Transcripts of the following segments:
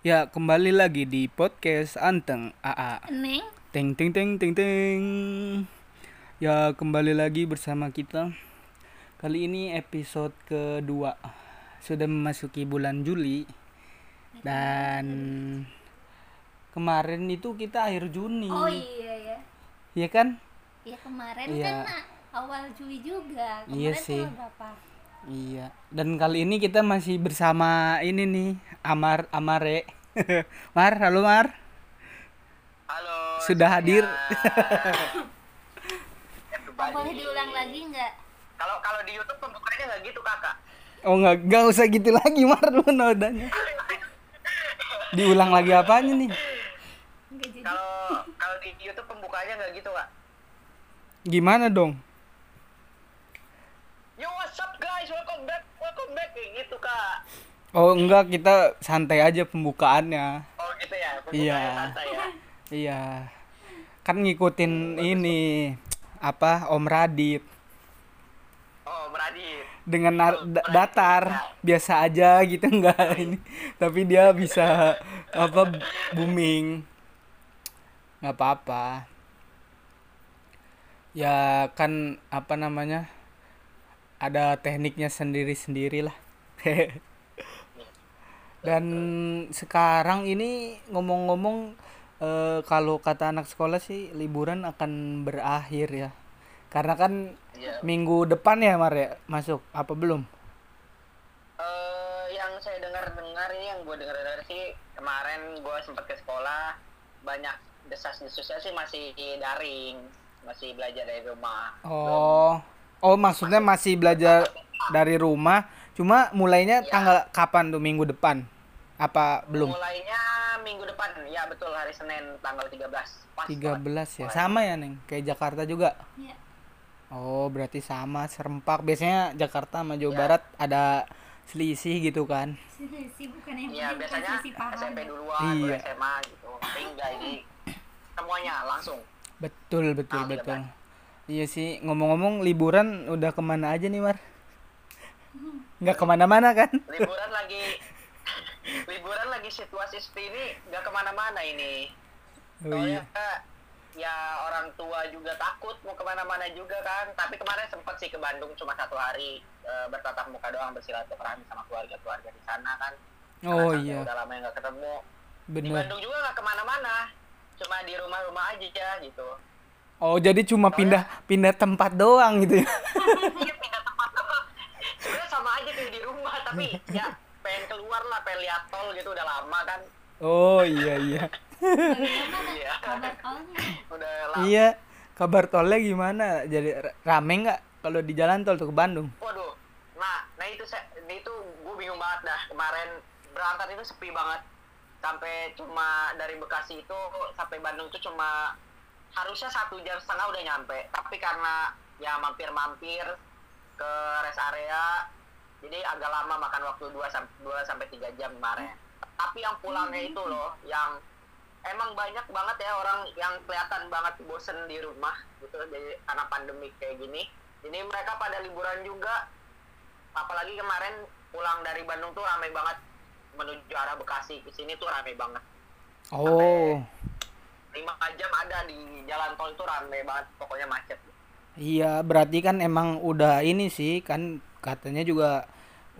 Ya, kembali lagi di podcast Anteng AA. Neng, Teng teng teng teng teng. Ya, kembali lagi bersama kita. Kali ini episode kedua. Sudah memasuki bulan Juli. Dan kemarin itu kita akhir Juni. oh iya ya. Iya kan? Ya kemarin Iya. kan awal Juli juga. Kemarin Iya sih. berapa? Iya. Dan kali ini kita masih bersama ini nih, Amar Amare. Mar, halo Mar. Halo. Sudah hadir. Oh, boleh diulang lagi nggak? Kalau kalau di YouTube pembukanya nggak gitu kakak. Oh nggak, nggak usah gitu lagi Mar lu nodanya. Diulang lagi apanya nih? Kalau kalau di YouTube pembukanya nggak gitu kak. Gimana dong? Oh enggak, kita santai aja pembukaannya. Oh gitu ya, Iya. ya. Iya. Kan ngikutin ini apa Om Radit Oh Beradit. dengan nar- da- datar biasa aja gitu enggak ini. Tapi dia bisa apa booming. nggak apa-apa. Ya kan apa namanya? Ada tekniknya sendiri-sendiri lah. Dan sekarang ini ngomong-ngomong eh, kalau kata anak sekolah sih liburan akan berakhir ya. Karena kan Iya. minggu depan ya Mar ya masuk apa belum? Eh yang saya dengar-dengar ini yang gue dengar-dengar sih kemarin gue sempat ke sekolah banyak desas-desusnya sih masih daring, masih belajar dari rumah. Oh. Oh, maksudnya masih belajar dari rumah. Cuma mulainya Iya. tanggal kapan tuh minggu depan? Apa belum? Mulainya minggu depan, ya betul hari Senin tanggal 13. Pas 13 ya. Mulai. Sama ya, Neng. Kayak Jakarta juga. Ya. Oh, berarti sama serempak. Biasanya Jakarta sama Jawa Ya. Barat ada selisih gitu kan. sih bukan yang Iya biasanya paham. SMP duluan, Iya. SMA gitu. Tapi enggak ini semuanya langsung. Betul, betul, Ah, udah betul. Iya sih, ngomong-ngomong liburan udah ke mana aja nih, Mar? Nggak ke mana-mana kan? Liburan lagi liburan lagi situasi seperti ini nggak ke mana-mana ini. Oh iya. Ya orang tua juga takut mau ke mana-mana juga kan. Tapi kemarin sempet sih ke Bandung cuma satu hari eh, bertatap muka doang bersilaturahmi sama keluarga-keluarga di sana kan. Oh Karena iya, Udah lama nggak ketemu. Di bener. Bandung juga nggak ke mana-mana. Cuma di rumah-rumah aja gitu. Oh, jadi cuma pindah pindah tempat doang gitu ya. Iya pindah tempat doang. Sebenarnya sama aja kayak di rumah tapi ya pengen keluar lah pengen lihat tol gitu udah lama kan. Oh iya iya. Iya. kabar tolnya? Udah lama. Iya, kabar tolnya gimana? Jadi rame nggak kalau di jalan tol tuh ke Bandung? Waduh. Nah, nah itu saya itu gue bingung banget dah kemarin berangkat itu sepi banget. Sampai cuma dari Bekasi itu sampai Bandung itu cuma harusnya satu jam setengah udah nyampe. Tapi karena ya mampir-mampir ke rest area jadi agak lama makan waktu 2 sampai 2 sampai 3 jam kemarin. Tapi yang pulangnya itu loh yang emang banyak banget ya orang yang kelihatan banget bosen di rumah gitu jadi karena pandemi kayak gini. Jadi mereka pada liburan juga apalagi kemarin pulang dari Bandung tuh ramai banget menuju arah Bekasi ke sini tuh ramai banget. Oh, lima jam ada di jalan tol itu ramai banget pokoknya macet. iya berarti kan emang udah ini sih kan katanya juga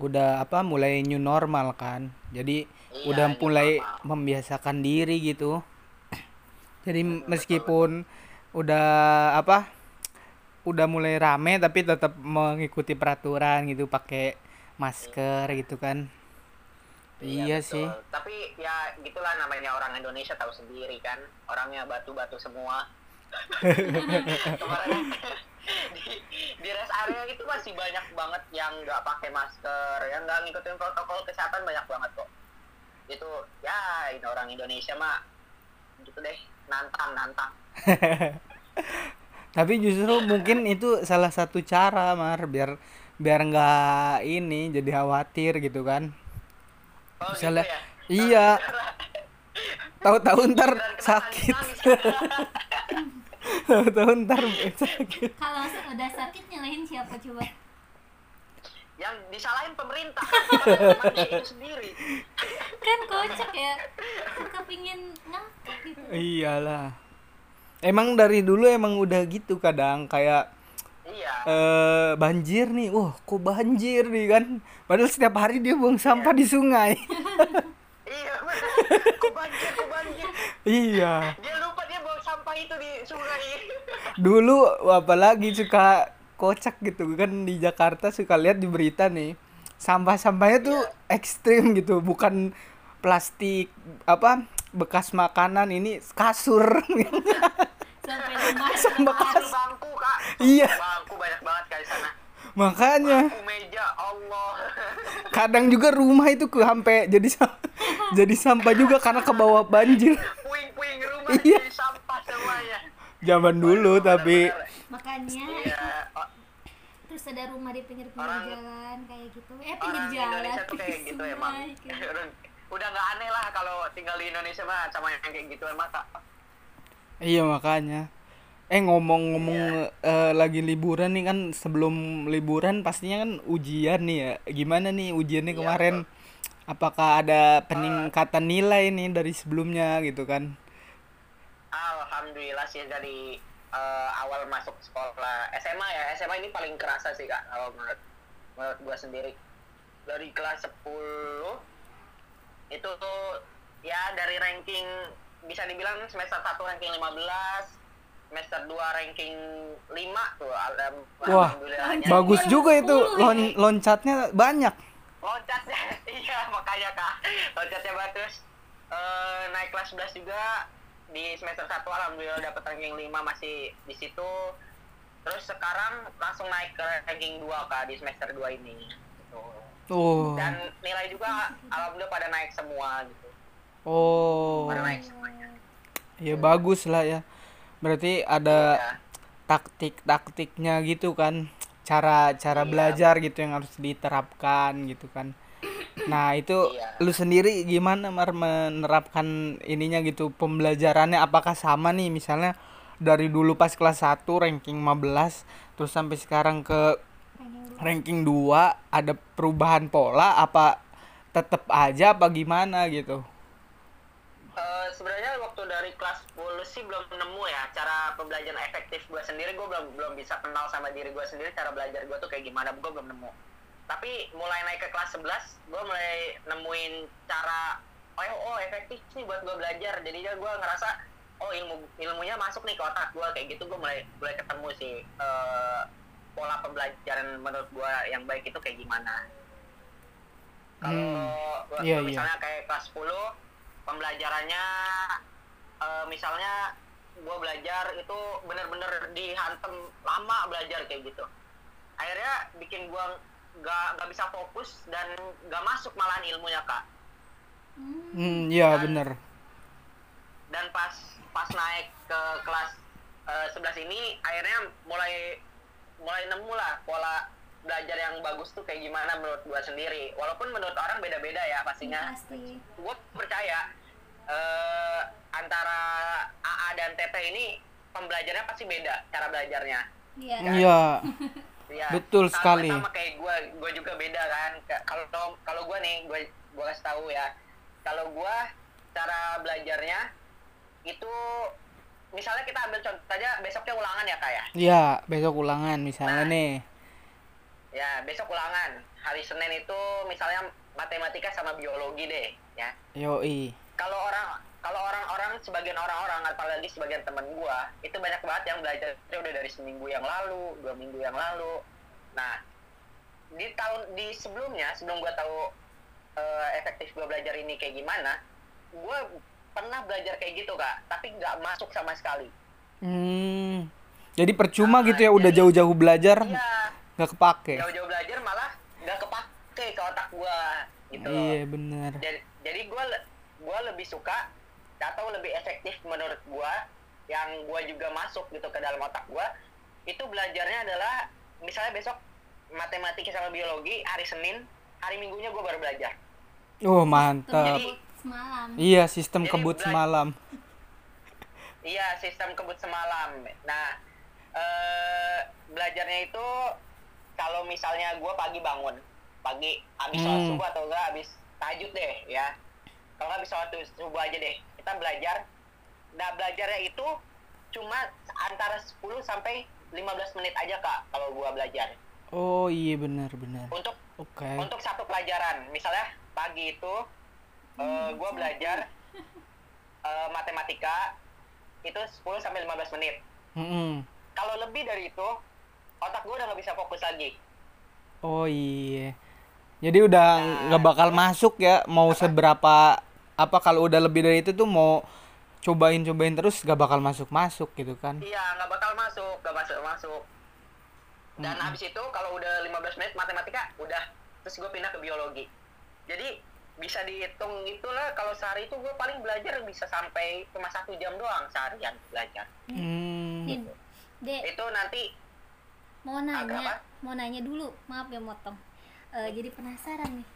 udah apa mulai new normal kan. Jadi Iya, udah mulai normal. membiasakan diri gitu. Jadi meskipun udah apa udah mulai rame tapi tetap mengikuti peraturan gitu pakai masker gitu kan. Iya, sih. betul. Tapi ya gitulah namanya orang Indonesia tahu sendiri kan. Orangnya batu-batu semua. Kemarin di, di rest area itu masih banyak banget yang nggak pakai masker, yang nggak ngikutin protokol kesehatan banyak banget kok. Itu ya ini orang Indonesia mah gitu deh nantang nantang. Tapi justru mungkin itu salah satu cara Mar biar biar nggak ini jadi khawatir gitu kan. Oh, Misalnya gitu ya? iya tahu-tahu ntar sakit. tahu-tahu ntar sakit. Kalau udah sakit nyalahin siapa coba? yang disalahin pemerintah bukan manusia itu sendiri kan kocak ya suka pingin ngakak gitu Iyalah. Emang dari dulu emang udah gitu kadang kayak iya eh banjir nih. Wah, kok banjir nih kan. Padahal setiap hari dia buang sampah di sungai. iya kok banjir kok banjir iya. dia lupa sampah itu di sungai. Dulu apalagi suka kocak gitu. Kan di Jakarta suka lihat di berita nih. Sampah-sampahnya tuh ekstrim gitu, bukan plastik apa bekas makanan. Ini kasur. sampai rumah bangku kak. Iya. bangku banyak banget kak di sana. Makanya. Bangku meja Allah. Kadang juga rumah itu ke sampai jadi jadi sampah juga karena ke bawah banjir. puing-puing rumah Iya. jadi sampah semuanya Zaman dulu Waduh, tapi makanya iya oh, terus ada rumah di pinggir-pinggir Orang- jalan kayak gitu eh pinggir orang jalan Indonesia tuh kayak gitu emang Orang- udah nggak aneh lah kalau tinggal di Indonesia mah sama yang kayak gitu emang kak iya makanya. Eh ngomong-ngomong eh, lagi liburan nih kan sebelum liburan pastinya kan ujian nih ya. Gimana nih ujiannya Iya, kemarin? Apakah ada peningkatan nilai nih dari sebelumnya gitu kan? Alhamdulillah sih dari eh, awal masuk sekolah SMA ya. SMA ini paling kerasa sih kak kalau menurut menurut gua sendiri. Dari kelas 10 itu tuh ya dari ranking bisa dibilang semester 1 ranking 15 semester 2 ranking 5 tuh Wah, Bagus juga itu. Lon- loncatnya banyak. loncatnya iya makanya kak. Loncatnya bagus. Eh, naik kelas 11 juga di semester 1 alhamdulillah dapat ranking 5 masih di situ terus sekarang langsung naik ke ranking 2 kak di semester 2 ini gitu. Oh. dan nilai juga alhamdulillah pada naik semua gitu Oh. pada naik semuanya Ya bagus lah ya. Berarti ada Ya. taktik-taktiknya gitu kan. Cara-cara Iya. belajar gitu yang harus diterapkan gitu kan. Nah, itu Iya. lu sendiri gimana Mar menerapkan ininya gitu pembelajarannya? Apakah sama nih? Misalnya dari dulu pas kelas 1 ranking 15 terus sampai sekarang ke ranking 2 ada perubahan pola apa tetap aja apa gimana gitu. Eh, sebenarnya waktu dari kelas 10 sih belum nemu ya cara pembelajaran efektif gue sendiri. Gue belum belum bisa kenal sama diri gue sendiri cara belajar gue tuh kayak gimana. Gue belum nemu tapi mulai naik ke kelas 11 gue mulai nemuin cara oh, oh efektif nih buat gue belajar jadinya gue ngerasa oh ilmu ilmunya masuk nih ke otak gue kayak gitu gue mulai mulai ketemu sih eh, pola pembelajaran menurut gue yang baik itu kayak gimana kalau Hmm. Iya, iya. misalnya kayak kelas 10 pembelajarannya eh, misalnya gue belajar itu bener-bener dihantem lama belajar kayak gitu akhirnya bikin gue nggak nggak bisa fokus dan nggak masuk malahan ilmunya kak. Hmm, Hmm, iya Dan- bener. dan pas pas naik ke kelas eh, 11 ini akhirnya mulai mulai nemu lah pola belajar yang bagus tuh kayak gimana menurut gua sendiri. Walaupun menurut orang beda-beda ya pastinya. Pasti. Gue percaya eh, antara AA dan TT ini pembelajarannya pasti beda cara belajarnya. Iya. Iya. ya, Betul sama- sekali. sama kayak gue gue juga beda kan Ka- kalau kalau gue nih gue gue kasih tahu ya kalau gue cara belajarnya itu misalnya kita ambil contoh saja besoknya ulangan ya kak ya Iya, besok ulangan misalnya Nah. nih. ya besok ulangan hari Senin itu misalnya matematika sama biologi deh ya Yoi. kalau orang kalau orang-orang sebagian orang-orang apalagi sebagian teman gua itu banyak banget yang belajar udah dari seminggu yang lalu dua minggu yang lalu nah di tahun di sebelumnya sebelum gua tahu eh, efektif gua belajar ini kayak gimana gua pernah belajar kayak gitu kak tapi nggak masuk sama sekali Hmm. Jadi percuma Ah, gitu ya udah jauh-jauh belajar iya nggak kepake. jauh-jauh belajar malah nggak kepake ke otak gua gitu. Iya bener. jadi jadi gue gua lebih suka atau lebih efektif menurut gua yang gua juga masuk gitu ke dalam otak gua itu belajarnya adalah misalnya besok matematika sama biologi hari Senin hari Minggunya gua baru belajar Oh mantap. Jadi- semalam Iya sistem Jadi kebut semalam. iya sistem kebut semalam nah eh, belajarnya itu kalau misalnya gua pagi bangun pagi habis sholat Hmm. subuh atau enggak habis tahajud deh ya kalau nggak bisa waktu subuh aja deh kita belajar nah belajarnya itu cuma antara 10 sampai 15 menit aja kak kalau gua belajar Oh iya benar benar. untuk Oke. untuk satu pelajaran misalnya pagi itu eh, gua belajar eh, matematika itu 10 sampai 15 menit Mm-mm. kalau lebih dari itu otak gua udah nggak bisa fokus lagi Oh iya. Jadi udah nggak bakal masuk ya mau seberapa apa kalau udah lebih dari itu tuh mau cobain cobain terus gak bakal masuk masuk gitu kan? iya nggak bakal masuk nggak masuk masuk dan habis itu kalau udah 15 menit matematika udah. Terus gue pindah ke biologi. Jadi bisa dihitung itulah kalau sehari itu gue paling belajar bisa sampai cuma satu jam doang seharian belajar. Hmm. Din, Dek, itu nanti mau nanya, mau nanya dulu, maaf ya motong. Eh, jadi penasaran nih,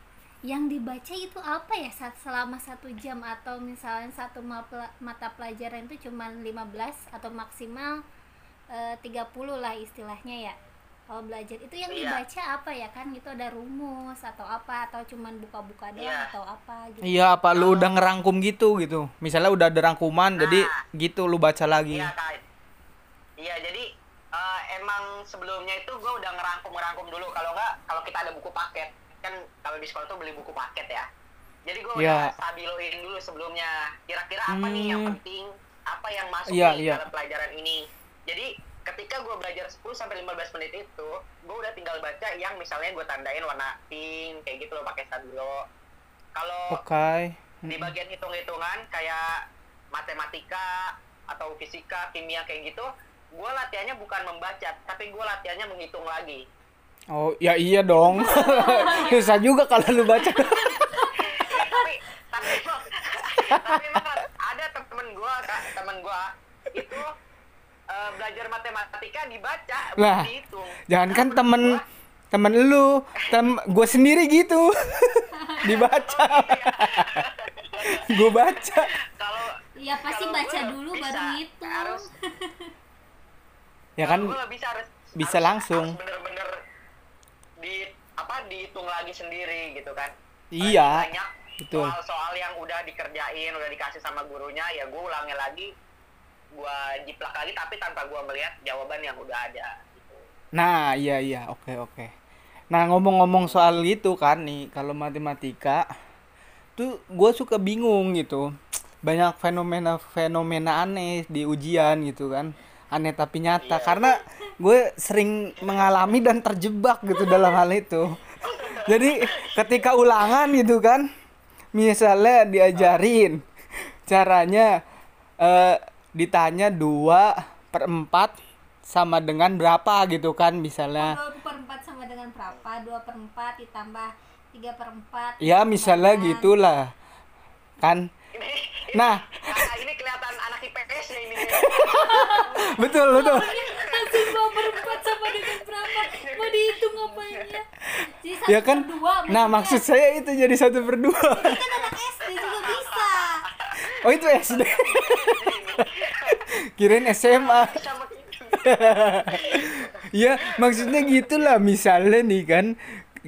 yang dibaca itu apa ya saat selama satu jam atau misalnya satu mata pelajaran itu cuma 15 atau maksimal eh, 30 lah istilahnya ya. Kalau belajar itu yang Iya. dibaca apa ya kan gitu ada rumus atau apa atau cuman buka-buka doang Iya. atau apa gitu. Iya apa lu udah ngerangkum gitu gitu? Misalnya udah ada rangkuman jadi Nah. gitu lu baca lagi. iya iya jadi eh, emang sebelumnya itu gue udah ngerangkum ngerangkum dulu kalau nggak kalau kita ada buku paket kan kalau di sekolah tuh beli buku paket ya jadi gue Iya. udah stabiloin dulu sebelumnya kira-kira apa nih yang Hmm. penting apa yang masuk Iya, nih iya. dalam pelajaran ini jadi ketika gue belajar 10 sampai 15 menit itu gue udah tinggal baca yang misalnya gue tandain warna pink kayak gitu loh pakai stabilo kalau Oke. di bagian hitung-hitungan kayak matematika atau fisika, kimia kayak gitu, gue latihannya bukan membaca, tapi gue latihannya menghitung lagi. Oh ya iya dong. Susah juga kalau lu baca. tapi tapi tapi ada temen gue, kak, temen gue itu eh, belajar matematika dibaca, Nah, dihitung. Jangan kan Karena temen menurut temen lu, tem gue sendiri gitu. Dibaca. gue baca. gua, kalau Iya pasti kalau baca gua dulu bisa, baru ngitung. Harus, Ya kan gua bisa harus bisa harus- langsung. harus bener-bener di apa dihitung lagi sendiri gitu kan Iya, banyak soal-soal yang udah dikerjain udah dikasih sama gurunya ya gue ulangi lagi gue jiplak lagi tapi tanpa gue melihat jawaban yang udah ada gitu. Nah, iya iya, oke oke. Nah, ngomong-ngomong soal itu kan nih, kalau matematika tuh gue suka bingung gitu. Banyak fenomena-fenomena aneh di ujian gitu kan. Aneh tapi nyata karena gue sering mengalami dan terjebak gitu dalam hal itu. Jadi ketika ulangan gitu kan, misalnya diajarin caranya eh, ditanya 2 per 4 sama dengan berapa gitu kan misalnya Dua per empat sama dengan berapa? Dua per empat ditambah tiga per empat. ya misalnya Dengan- gitulah kan ini nah kakak ini kelihatan anak IPS ya ini betul betul Langsung dua per empat sama dengan berapa? Mau dihitung apanya? Jadi satu ya kan per dua. nah maksud saya itu jadi satu per dua Ini kan anak SD juga bisa. oh itu SD kirain SMA ya maksudnya gitulah misalnya nih kan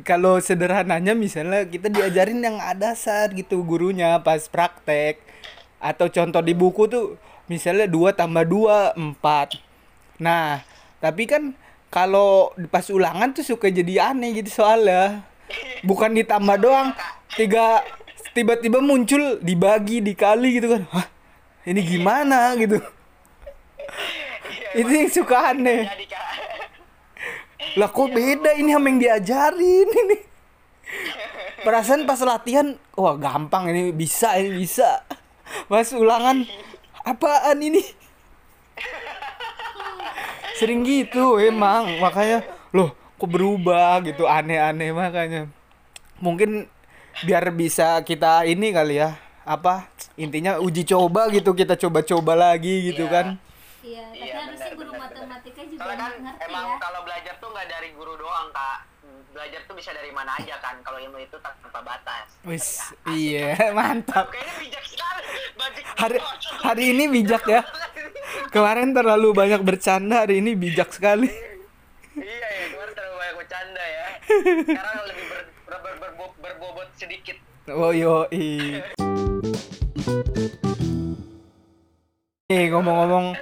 kalau sederhananya misalnya kita diajarin yang ada saat gitu gurunya pas praktek. Atau contoh di buku tuh misalnya 2 tambah 2 4 nah tapi kan kalau pas ulangan tuh suka jadi aneh gitu soalnya. Bukan ditambah doang tiga tiba-tiba muncul dibagi dikali gitu kan. Hah, ini gimana gitu? Itu yang suka aneh lah kok beda ini sama yang diajarin ini? Perasaan pas latihan wah gampang ini bisa ini bisa. Pas ulangan. Apaan ini? Sering gitu emang. Makanya loh kok berubah gitu aneh-aneh makanya. Mungkin biar bisa kita ini kali ya apa intinya uji coba gitu kita coba-coba lagi gitu Iya. kan. Iya, tapi Iya, harusnya benar, guru benar, matematika juga soalnya kan ngerti emang ya. kalau belajar tuh nggak dari guru doang kak. Belajar tuh bisa dari mana aja kan kalau ilmu itu tanpa batas. Wis iya mantap. Kayaknya bijak sekali. Bajik hari hari ini bijak ya. Kemarin terlalu banyak bercanda hari ini bijak sekali. Iya ya kemarin terlalu banyak bercanda ya. Sekarang lebih ber, ber, ber, ber- berbobot sedikit. Oh yo Nih ngomong-ngomong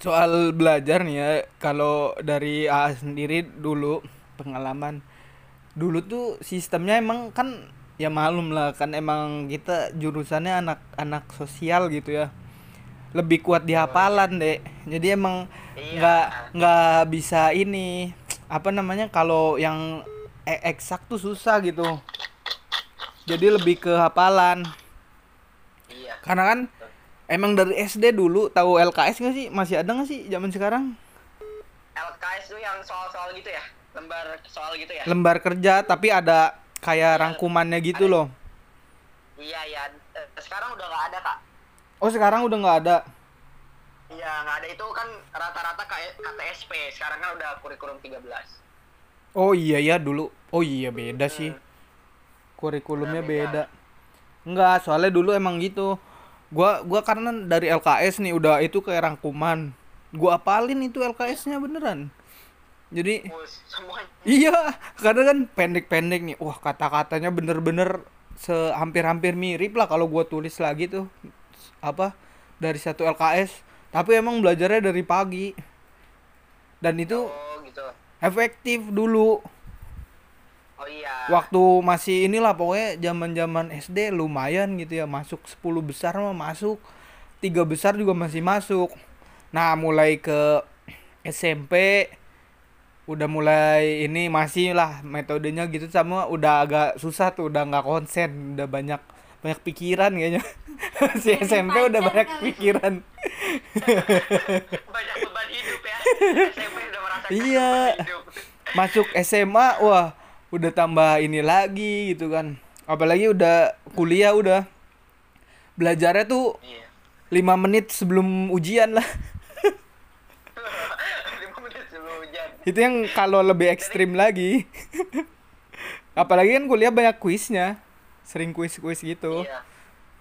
soal belajar nih ya, kalau dari AA sendiri dulu pengalaman. Dulu tuh sistemnya emang kan ya malum lah kan emang kita jurusannya anak-anak sosial gitu ya. Lebih kuat di hafalan deh jadi emang Iya. nggak nggak bisa ini apa namanya kalau yang e- eksak tuh susah gitu. Jadi lebih ke hafalan. Iya. karena kan emang dari SD dulu tahu LKS nggak sih masih ada nggak sih zaman sekarang LKS tuh yang soal-soal gitu ya? Lembar soal gitu ya? lembar kerja tapi ada kayak rangkumannya gitu loh Iya, iya. Eh, Sekarang udah nggak ada, Kak. oh sekarang udah nggak ada Iya, nggak ada itu kan rata-rata KTSP. Sekarang kan udah kurikulum 13. oh iya ya dulu oh iya beda sih Hmm. kurikulumnya Udah beda. beda enggak soalnya dulu emang gitu gua gua karena dari LKS nih udah itu kayak rangkuman gua apalin itu LKS-nya beneran jadi semuanya. Iya, karena kan pendek-pendek nih. Wah, kata-katanya bener-bener se hampir-hampir mirip lah kalau gua tulis lagi tuh apa dari satu LKS. Tapi emang belajarnya dari pagi. Dan itu Oh, gitu. efektif dulu. Oh iya. Waktu masih inilah pokoknya zaman-zaman SD lumayan gitu ya, masuk 10 besar mah masuk. Tiga besar juga masih masuk. Nah, mulai ke SMP udah mulai ini masih lah metodenya gitu sama udah agak susah tuh udah nggak konsen udah banyak banyak pikiran kayaknya si Jadi SMP udah pacar banyak kali. pikiran Banyak beban hidup ya. SMP udah merasakan Iya. beban hidup. masuk SMA wah udah tambah ini lagi gitu kan. Apalagi udah kuliah udah. Belajarnya tuh Iya. lima menit sebelum ujian lah. 5 menit sebelum hujan. itu yang kalau lebih ekstrim lagi. Apalagi kan kuliah banyak kuisnya. Sering kuis-kuis gitu. Iya.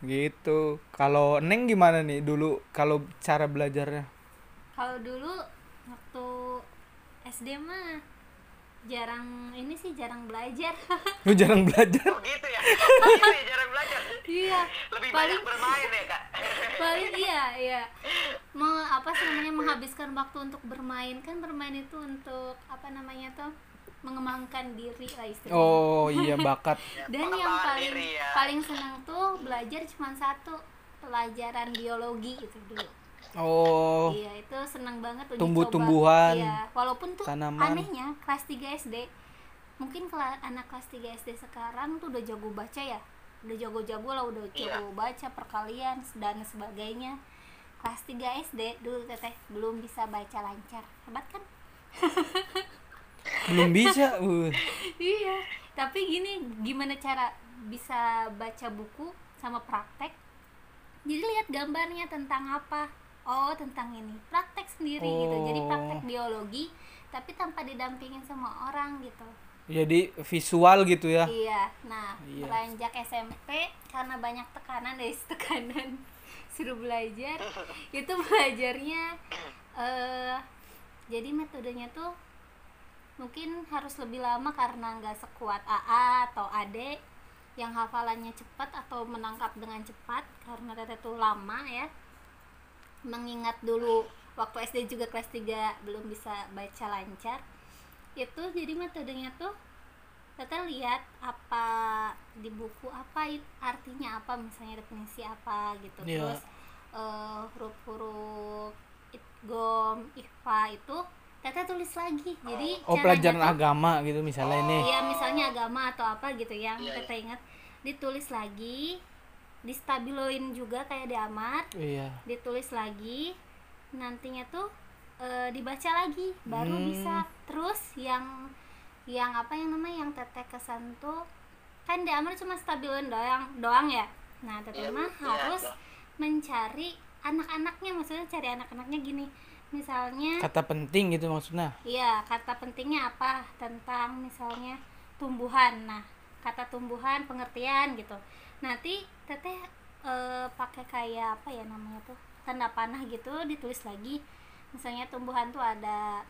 gitu. Kalau neng gimana nih dulu kalau cara belajarnya? Kalau dulu waktu SD mah jarang ini sih jarang belajar lu jarang belajar Oh gitu ya. Gitu ya jarang belajar. iya Lebih paling banyak bermain ya, Kak. paling iya iya mau apa sih namanya menghabiskan waktu untuk bermain kan bermain itu untuk apa namanya tuh mengembangkan diri lah istilahnya oh iya bakat dan yang paling diri ya. paling senang tuh belajar cuma satu pelajaran biologi itu dulu oh. Iya itu senang banget uji Tumbuh-tumbuhan, iya walaupun tuh tanaman. anehnya kelas 3 SD mungkin kela- anak kelas 3 SD sekarang tuh udah jago baca ya? Udah jago-jago lah udah Iya. jago baca perkalian dan sebagainya. Kelas 3 SD dulu teteh belum bisa baca lancar. Hebat kan? Belum bisa uh. iya tapi gini gimana cara bisa baca buku sama praktek? Jadi lihat gambarnya tentang apa oh tentang ini. Praktek sendiri gitu. Jadi praktek Oh. biologi tapi tanpa didampingin sama orang gitu. Jadi visual gitu ya. Iya. Nah Iya. beranjak SMP karena banyak tekanan dari tekanan suruh belajar itu belajarnya eh jadi metodenya tuh mungkin harus lebih lama karena nggak sekuat AA atau AD yang hafalannya cepat atau menangkap dengan cepat karena teteh tuh lama ya mengingat dulu waktu SD juga kelas 3 belum bisa baca lancar itu jadi metodenya tuh teteh lihat apa di buku apa it- artinya apa misalnya definisi apa gitu. Iya. terus eh, huruf-huruf idgom ikhfa itu teteh tulis lagi. Jadi oh caranya pelajaran tuh- agama gitu misalnya ini. Iya misalnya agama atau apa gitu yang Iya, kita ingat ditulis lagi distabiloin juga kayak di amar iya. Ditulis lagi. Nantinya tuh e, dibaca lagi baru Hmm. bisa. Terus yang yang apa yang namanya yang teteh kesan tuh kan di amar cuma stabiloin doang doang ya? Nah teteh Iya, mah iya, harus iya. mencari anak-anaknya. Maksudnya cari anak-anaknya gini. Misalnya kata penting gitu maksudnya? Iya, kata pentingnya apa? Tentang misalnya tumbuhan. Nah, kata tumbuhan pengertian gitu. Nanti teteh eh, pakai kayak apa ya namanya tuh tanda panah gitu ditulis lagi. Misalnya tumbuhan tuh ada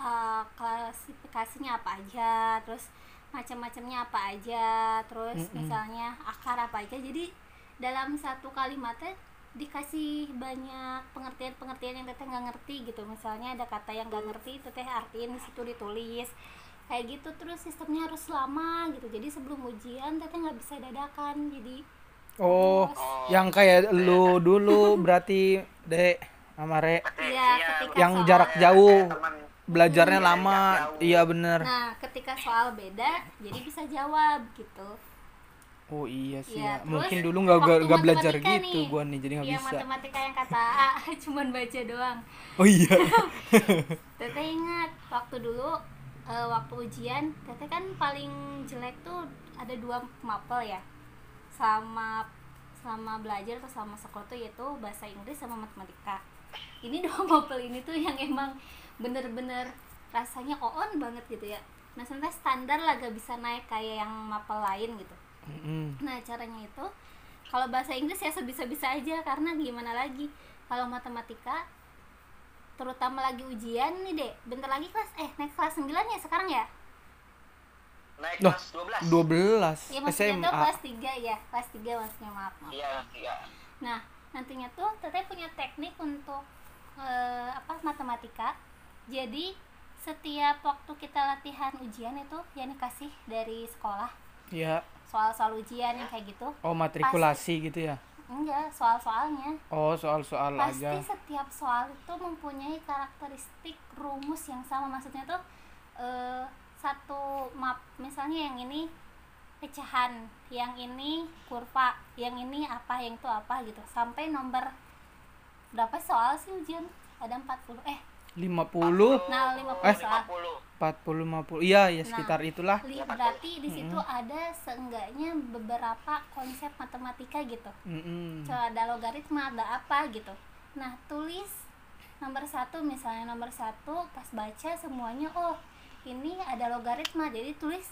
eh, klasifikasinya apa aja, terus macam-macamnya apa aja, terus Mm-mm. misalnya akar apa aja. Jadi dalam satu kalimatnya dikasih banyak pengertian-pengertian yang teteh nggak ngerti gitu misalnya ada kata yang nggak ngerti teteh artiin di situ ditulis kayak gitu terus sistemnya harus lama gitu jadi sebelum ujian teteh nggak bisa dadakan jadi Oh, yang kayak lu dulu berarti Dek sama Re Iya, ketika yang soal- jarak jauh teman belajarnya Iya, lama. jauh. Iya bener. nah ketika soal beda jadi bisa jawab gitu Oh iya sih. Iya, ya. terus Mungkin dulu nggak waktu nggak nggak belajar gitu nih, gua nih, jadi nggak yang bisa. matematika yang kata A cuman baca doang Oh iya. Teteh ingat waktu dulu eh, waktu ujian Teteh kan paling jelek tuh ada dua mapel ya. Sama selama belajar atau selama sekolah tuh yaitu bahasa Inggris sama matematika. Ini dua mapel ini tuh yang emang bener-bener rasanya on banget gitu ya. Nah sebenarnya standar lah gak bisa naik kayak yang mapel lain gitu. Mm-mm. Nah caranya itu kalau bahasa Inggris ya sebisa-bisa aja karena gimana lagi? Kalau matematika terutama lagi ujian nih dek. Bentar lagi kelas eh naik kelas 9 ya sekarang ya? Naik Loh, kelas 12 12 ya maksudnya tuh kelas 3 ya kelas 3 maksudnya maaf, maaf. iya iya nah nantinya tuh teteh punya teknik untuk eh, apa matematika. Jadi setiap waktu kita latihan ujian itu yang dikasih dari sekolah. Iya. soal-soal ujian yang kayak gitu. Oh, matrikulasi gitu ya. Enggak soal-soalnya. Oh, soal-soal pasti aja. setiap soal itu mempunyai karakteristik rumus yang sama. Maksudnya tuh eh, satu map misalnya yang ini pecahan yang ini kurva yang ini apa yang itu apa gitu. Sampai nomor berapa soal sih ujian ada 40 eh. 50, nah 50 Eh. soal. 50 40, 50. Iya, ya Nah. sekitar itulah. Li- berarti di situ ada seenggaknya beberapa konsep matematika gitu Mm-mm. Coba ada logaritma ada apa gitu nah tulis nomor satu misalnya nomor satu pas baca semuanya oh ini ada logaritma jadi tulis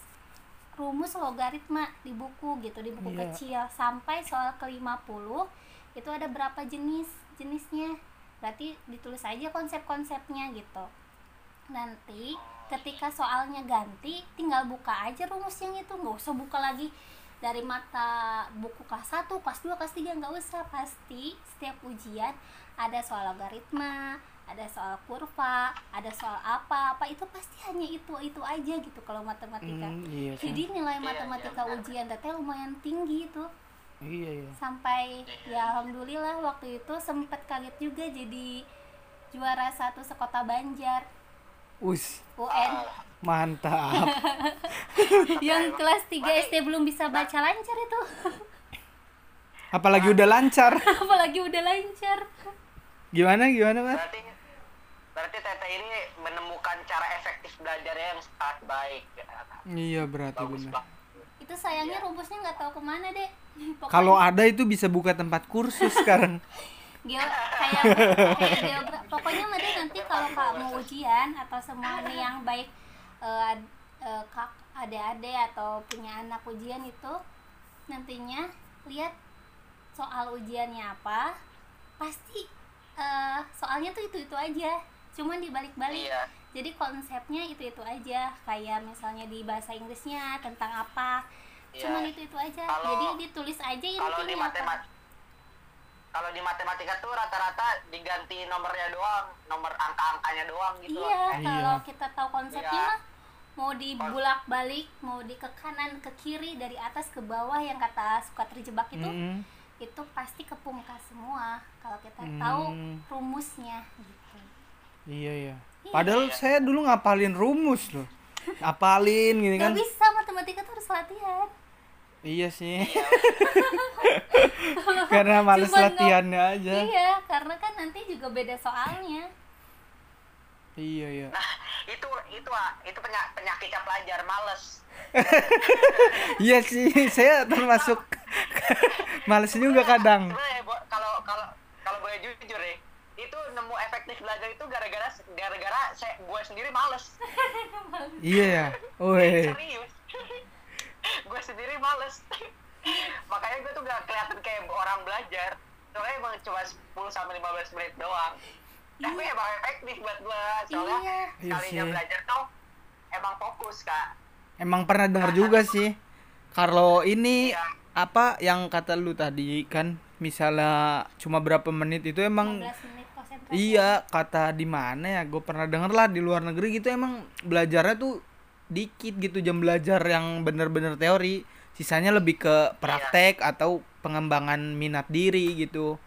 rumus logaritma di buku gitu di buku Iya. kecil sampai soal ke 50 itu ada berapa jenis jenisnya berarti ditulis aja konsep-konsepnya gitu nanti ketika soalnya ganti tinggal buka aja rumus yang itu. Nggak usah buka lagi dari mata buku kelas 1, kelas 2, kelas 3 nggak usah. Pasti setiap ujian ada soal logaritma ada soal kurva ada soal apa apa. Itu pasti hanya itu itu aja gitu kalau matematika. Mm, iya, jadi nilai Iya, matematika iya, ujian teteh lumayan tinggi itu. Iya, iya. sampai ya alhamdulillah waktu itu sempet kaget juga jadi juara satu sekota Banjar Us, UN mantap. yang kelas 3 SD belum bisa baca lancar itu Apalagi udah lancar. apalagi udah lancar Gimana gimana, Mas? berarti berarti Tete ini menemukan cara efektif belajarnya yang sangat baik Iya, berarti bagus benar. banget itu sayangnya rumusnya nggak tahu ke mana deh Kalau ada itu bisa buka tempat kursus sekarang. Geo kayak kayak pokoknya mah nanti kalau kamu ujian atau semua nih yang baik ad- eh, kak adik-adik atau punya anak ujian itu nantinya lihat soal ujiannya apa. Pasti eh, soalnya tuh itu itu aja cuman dibalik-balik. Iya. Jadi konsepnya itu itu aja kayak misalnya di bahasa Inggrisnya tentang apa. Iya. cuman itu itu aja. Kalau- jadi ditulis aja kalau di intinya apa. matematika kalau di matematika tuh rata-rata diganti nomornya doang nomor angka-angkanya doang gitu iya Eh, kalau Iya. kita tahu konsepnya Iya. mah mau dibulak balik mau di ke kanan ke kiri dari atas ke bawah yang kata suka terjebak itu Mm-mm. itu pasti kepungkas semua kalau kita tahu Hmm. rumusnya gitu Iya, iya. Iya. Padahal saya dulu ngapalin rumus loh. Apalin gini Gak kan. bisa matematika tuh harus latihan Iya sih. Karena males Cuman latihannya aja. iya karena kan nanti juga beda soalnya Iya, iya. nah itu itu ah, itu penya- penyakitnya pelajar males Iya sih, saya termasuk males juga kadang. kalau kalau kalau gue jujur ya itu nemu efektif belajar itu gara-gara gara-gara saya gue sendiri males Iya ya. Woi. serius gue sendiri males makanya gue tuh gak kelihatan kayak orang belajar soalnya emang cuma 10 sampai 15 menit doang tapi emang efektif buat gue soalnya Iya. Iya sekalinya sih. belajar tuh emang fokus kak Emang pernah denger juga sih. Kalau ini Iya. apa yang kata lu tadi kan misalnya cuma berapa menit itu emang 15 menit konsentrasi iya kata di mana ya gue pernah denger lah di luar negeri gitu emang belajarnya tuh dikit gitu jam belajar yang bener-bener teori. Sisanya lebih ke praktek atau pengembangan minat diri gitu.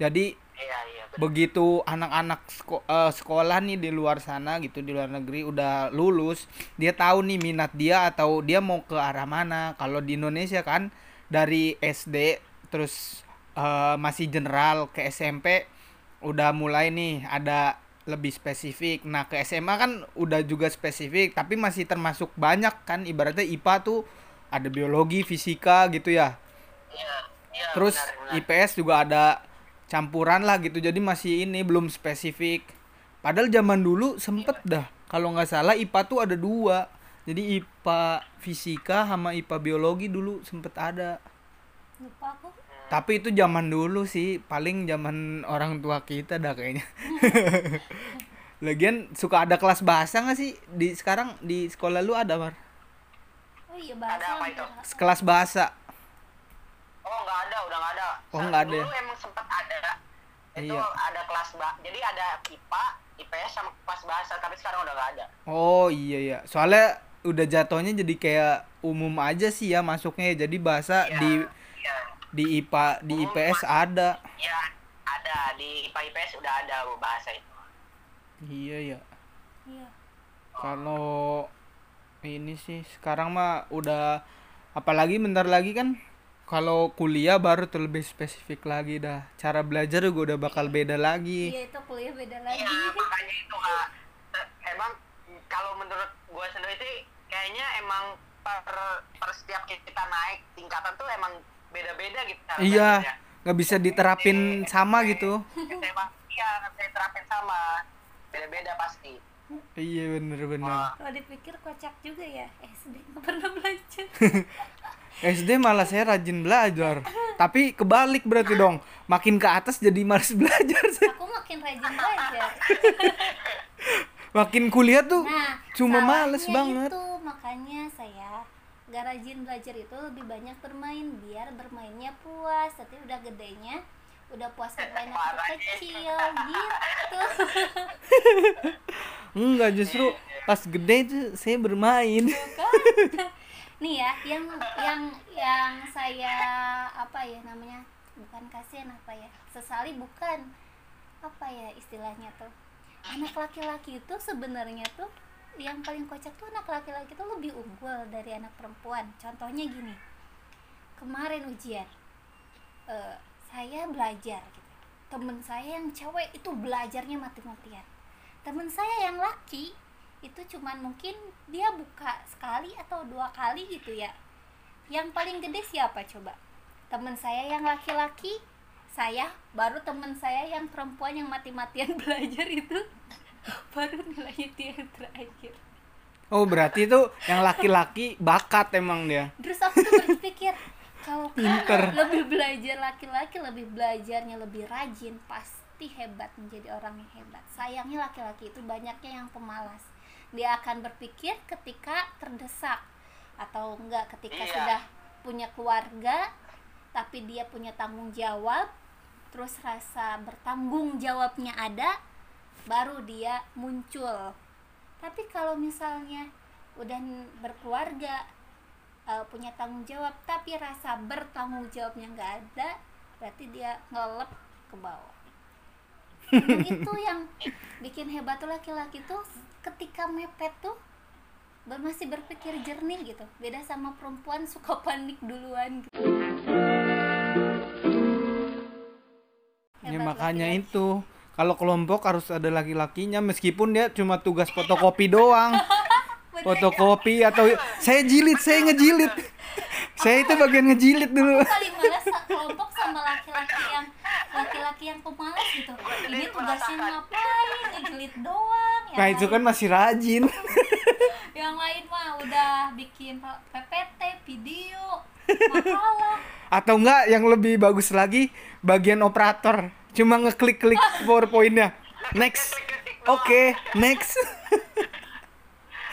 Jadi iya iya bener. begitu anak-anak seko- eh, sekolah nih di luar sana gitu di luar negeri udah lulus dia tahu nih minat dia atau dia mau ke arah mana. Kalau di Indonesia kan dari SD terus eh, masih general ke SMP udah mulai nih ada lebih spesifik nah ke SMA kan udah juga spesifik tapi masih termasuk banyak kan ibaratnya IPA tuh ada biologi fisika gitu ya iya iya Terus benar, benar. IPS juga ada campuran lah gitu. Jadi masih ini belum spesifik. Padahal zaman dulu sempet dah. Kalau nggak salah IPA tuh ada dua. Jadi IPA fisika sama IPA biologi dulu sempet ada. lupa aku Tapi itu zaman dulu sih, paling zaman orang tua kita dah kayaknya. Lagian suka ada kelas bahasa nggak sih di sekarang di sekolah lu ada mar? oh iya bahasa Ada apa itu? Kelas bahasa. oh nggak ada udah nggak ada Oh, nggak ada dulu emang sempat ada itu Iya. ada kelas bah jadi ada IPA IPS sama kelas bahasa tapi sekarang udah nggak ada Oh iya ya. Soalnya udah jatuhnya jadi kayak umum aja sih ya masuknya ya. Jadi bahasa Iya, di iya di IPA di Umum, IPS Mas. ada. ya ada di IPA IPS udah ada bahasa itu Iya ya. iya Kalau ini sih sekarang mah udah apalagi bentar lagi kan kalau kuliah baru tuh lebih spesifik lagi dah. Cara belajar juga udah bakal beda lagi. iya itu kuliah beda lagi Iya, makanya itu kak. Emang kalau menurut gue sendiri sih kayaknya emang per, per setiap kita naik tingkatan tuh emang beda-beda gitu. cara Iya, nggak bisa diterapin sama gitu. SMA, iya nggak bisa diterapin sama. Beda-beda pasti. Iya bener-bener. Wah, kalau dipikir kocak juga ya SD nggak pernah belajar SD malah saya rajin belajar. Tapi kebalik berarti dong. Makin ke atas jadi malas belajar. saya. aku makin rajin belajar Makin kuliah tuh nah cuma males banget. itu makanya saya gak rajin belajar itu lebih banyak bermain biar bermainnya puas. Tapi udah gedenya udah puas bermain waktu kecil gitu. Enggak justru pas gede tuh saya bermain. kan. Nih ya yang yang yang saya apa ya namanya bukan kasihan apa ya sesali bukan apa ya istilahnya tuh. Anak laki-laki itu sebenarnya tuh yang paling kocak tuh anak laki-laki tuh lebih unggul dari anak perempuan. Contohnya gini kemarin ujian eh, saya belajar gitu. Temen saya yang cewek itu belajarnya mati-matian. Temen saya yang laki itu cuman mungkin dia buka sekali atau dua kali gitu ya. Yang paling gede siapa coba? Temen saya yang laki-laki saya baru temen saya yang perempuan yang mati-matian belajar itu baru nilainya dia yang terakhir Oh berarti itu yang laki-laki bakat emang dia. terus aku tuh berpikir kalau Pinter. kamu lebih belajar laki-laki lebih belajarnya lebih rajin pasti hebat menjadi orang yang hebat sayangnya laki-laki itu banyaknya yang pemalas dia akan berpikir ketika terdesak atau enggak ketika Iya. sudah punya keluarga tapi dia punya tanggung jawab terus rasa bertanggung jawabnya ada baru dia muncul tapi kalau misalnya udah berkeluarga uh, punya tanggung jawab tapi rasa bertanggung jawabnya nggak ada berarti dia ngelep ke bawah Dan itu yang bikin hebat tuh laki-laki tuh ketika mepet tuh masih berpikir jernih gitu beda sama perempuan suka panik duluan gitu. Ya makanya laki-laki. itu kalau kelompok harus ada laki-lakinya meskipun dia cuma tugas fotokopi doang. Fotokopi atau saya jilid, saya ngejilid. saya itu bagian ngejilid dulu. paling malas kelompok sama laki-laki yang laki-laki yang pemalas gitu ini tugasnya ngapain ngejilid doang yang Nah itu kan lain- masih rajin. yang lain mah udah bikin PPT video makalah Atau enggak yang lebih bagus lagi bagian operator cuma ngeklik-klik PowerPoint-nya. Next. Oke, next.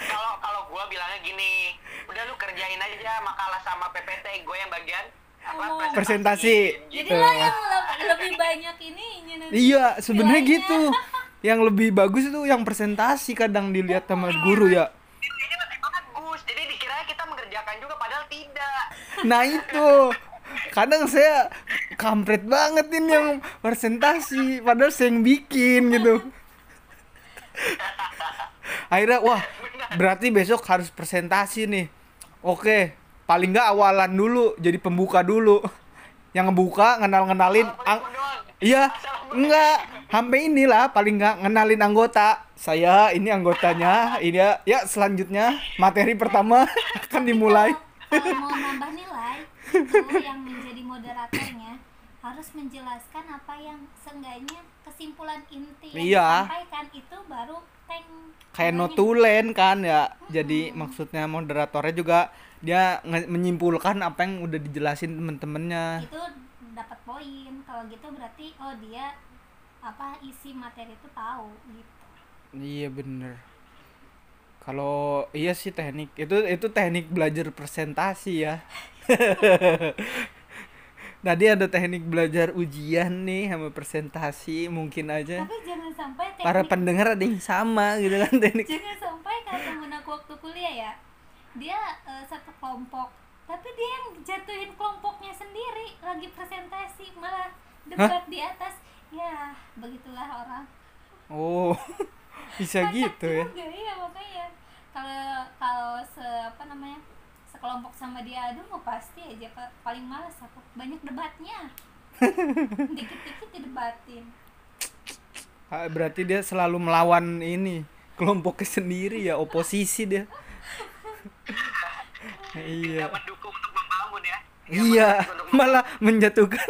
kalau kalau gue bilangnya gini udah lu kerjain aja makalah sama PPT gue yang bagian apa Ngomong. Presentasi. jadi Gitu. lo yang le- lebih banyak ininya nanti Iya, sebenarnya gitu. Yang lebih bagus itu yang presentasi kadang dilihat sama guru ya. ini lebih bagus jadi dikira kita mengerjakan juga padahal tidak Nah itu kadang saya kampret banget ini yang presentasi padahal saya yang bikin gitu. Akhirnya wah berarti besok harus presentasi nih. Oke, paling nggak awalan dulu jadi pembuka dulu. Yang ngebuka ngenal-ngenalin ang- Assalamualaikum doang. Iya, enggak. Sampai inilah paling enggak ngenalin anggota. Saya ini anggotanya. Ini ya, ya selanjutnya materi pertama akan dimulai. kalau mau nambah nilai yang menjadi moderatornya harus menjelaskan apa yang seenggaknya kesimpulan inti yang Iya. disampaikan itu baru tank Kayak notulen kan ya. Jadi maksudnya moderatornya juga dia menyimpulkan apa yang udah dijelasin temen-temennya. itu dapat poin kalau gitu berarti oh dia apa isi materi itu tahu gitu Iya bener. Kalau iya sih teknik itu itu teknik belajar presentasi ya. Tadi ada teknik belajar ujian nih sama presentasi mungkin aja. tapi jangan sampai teknik para pendengar ada yang sama gitu kan teknik. Jangan sampai kalau temen aku waktu kuliah ya dia eh, satu kelompok tapi dia yang jatuhin kelompoknya sendiri lagi presentasi malah debat di atas. Ya begitulah orang. Oh bisa gitu ya? juga, makanya kalau kalau se apa namanya aduh mau pasti aja paling males aku. Banyak debatnya. Dikit-dikit didebatin. Ah, berarti dia selalu melawan ini kelompoknya sendiri ya oposisi dia. Iya. Tidak mendukung untuk membangun ya. Iya malah menjatuhkan.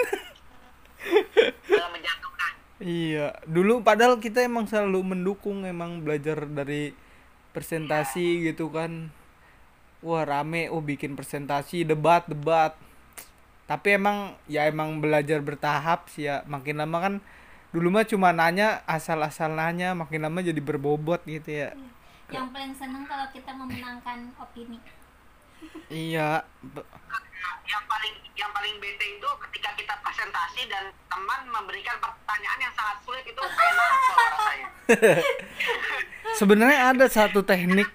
Dalam menjatuhkan. Iya. Dulu padahal kita emang selalu mendukung emang belajar dari presentasi gitu kan wah rame. Oh bikin presentasi debat debat. Tapi emang ya emang belajar bertahap sih ya. Makin lama kan dulu mah cuma nanya asal-asal nanya makin lama jadi berbobot gitu ya. Yang paling seneng kalau kita memenangkan opini. Iya. Yang paling yang paling bete itu ketika kita presentasi dan teman memberikan pertanyaan yang sangat sulit itu enak kalau rasanya. Sebenarnya ada satu teknik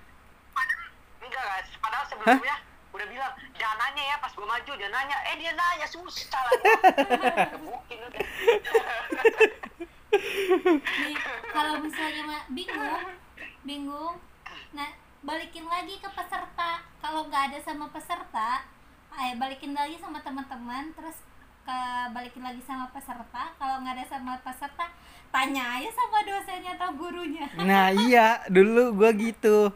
padahal sebelumnya udah bilang jangan nanya ya pas gue maju dia nanya. Eh dia nanya susah lah. Mungkin udah nih kalau misalnya ma- bingung bingung nah balikin lagi ke peserta. Kalau nggak ada sama peserta eh balikin lagi sama teman-teman terus ke balikin lagi sama peserta. Kalau nggak ada sama peserta tanya aja sama dosennya atau gurunya. Nah iya dulu gua gitu.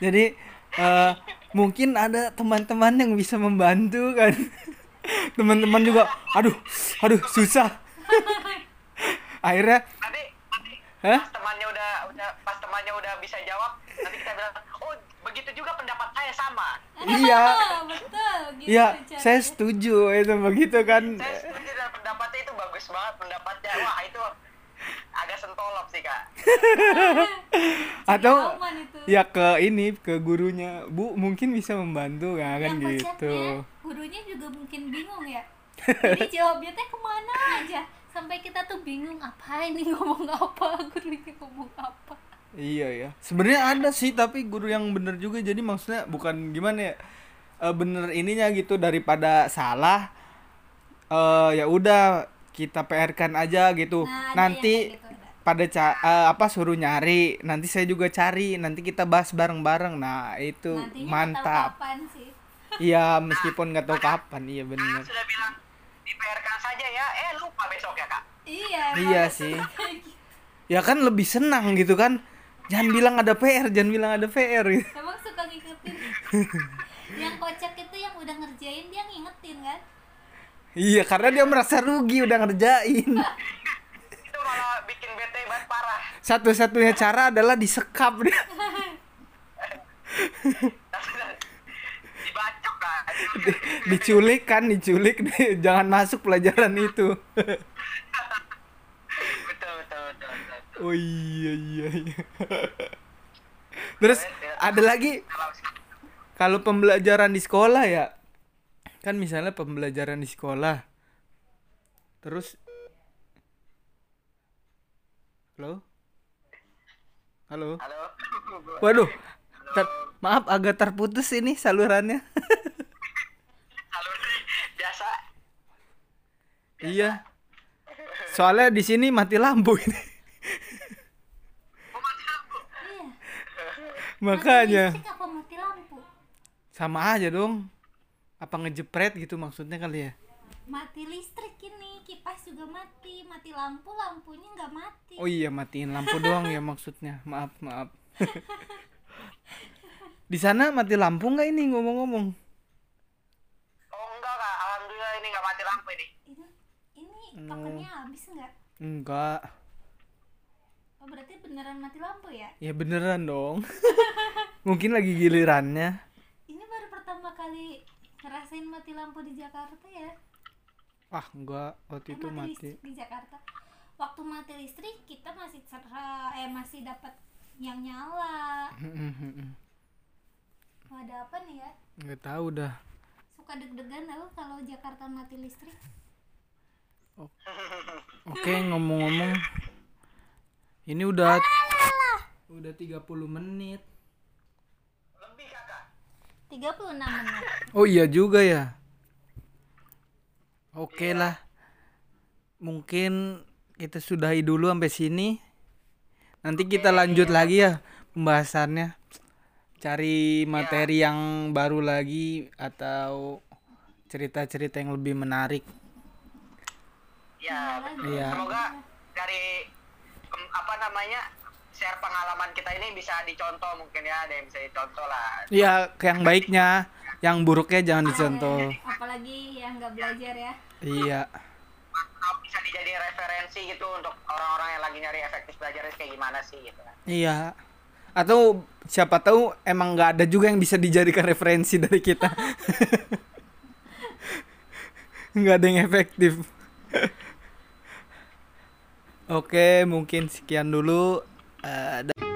Jadi eh, mungkin ada teman-teman yang bisa membantu kan. Teman-teman juga, aduh, aduh susah. Akhirnya, nanti nanti Hah? pas temannya udah udah pas temannya udah bisa jawab nanti kita bilang oh begitu juga pendapat saya sama iya, betul gitu iya, saya setuju itu begitu kan. saya setuju dan pendapatnya itu bagus banget pendapatnya wah itu agak sentolop sih kak. Atau ya ke ini ke gurunya, bu mungkin bisa membantu kan kan yang gitu. gurunya juga mungkin bingung ya. Jadi jawabnya teh ke mana aja? Sampai kita tuh bingung apa ini ngomong apa? Gurunya ngomong apa? Iya ya. Sebenarnya ada sih tapi guru yang bener juga. Jadi maksudnya bukan gimana ya eh, bener ininya gitu. Daripada salah eh ya udah kita PR-kan aja gitu. Nah, nanti gitu. Pada ca- eh, apa suruh nyari, nanti saya juga cari, nanti kita bahas bareng-bareng. Nah, itu nantinya mantap. kapan sih Iya, meskipun nggak tahu kapan, iya Kakak bener. sudah bilang di saja ya eh lupa besok ya kak iya Iya sih. gitu. Ya kan lebih senang gitu kan. Jangan bilang ada PR, jangan bilang ada PR gitu. emang suka ngikutin yang kocak itu yang udah ngerjain dia ngingetin kan Iya, karena dia merasa rugi udah ngerjain. bikin bete banget parah Satu-satunya cara adalah disekap dia. dibacok kan Diculik kan, diculik. Jangan masuk pelajaran itu. betul betul betul, betul, betul. Oh iya iya iya. Terus ada lagi kalau pembelajaran di sekolah ya kan misalnya pembelajaran di sekolah terus halo? Halo? Halo. Waduh ter- maaf agak terputus ini salurannya. Halo biasa. Iya. Soalnya di sini mati lampu ini. Oh, mati lampu. Iya. Makanya. Mati apa mati lampu? Sama aja dong. Apa ngejepret gitu maksudnya kali ya? Mati listrik juga mati mati lampu lampunya nggak mati. Oh iya matiin lampu doang ya maksudnya. Maaf maaf. Di sana mati lampu nggak ini ngomong-ngomong? Oh enggak kak. Alhamdulillah ini nggak mati lampu ini. Ini ini tokennya habis nggak? Enggak. Oh berarti beneran mati lampu ya? Ya beneran dong. Mungkin lagi gilirannya. Ini baru pertama kali ngerasain mati lampu di Jakarta ya ah enggak waktu Eh, itu mati. listrik di Jakarta. Waktu mati listrik kita masih cerah eh masih dapat yang nyala. Wah, ada apa nih ya? Nggak tahu dah. Suka deg-degan tau kalau Jakarta mati listrik? Oke ngomong-ngomong. Ini udah udah 30 menit. Lebih kakak. 36 menit. Oh iya juga ya oke lah mungkin kita sudahi dulu sampai sini. Nanti kita lanjut lagi ya pembahasannya. Cari materi yang baru lagi atau cerita-cerita yang lebih menarik. Ya betul. Iya. semoga dari apa namanya share pengalaman kita ini bisa dicontoh mungkin ya ada yang bisa dicontoh lah. Ya yang baiknya yang buruknya jangan dicontoh. Apalagi yang nggak belajar ya iya. Atau bisa dijadi referensi gitu untuk orang-orang yang lagi nyari efektif belajarnya kayak gimana sih gitu kan. Iya. Atau siapa tahu emang nggak ada juga yang bisa dijadikan referensi dari kita. Nggak ada yang efektif. Oke mungkin sekian dulu. Da-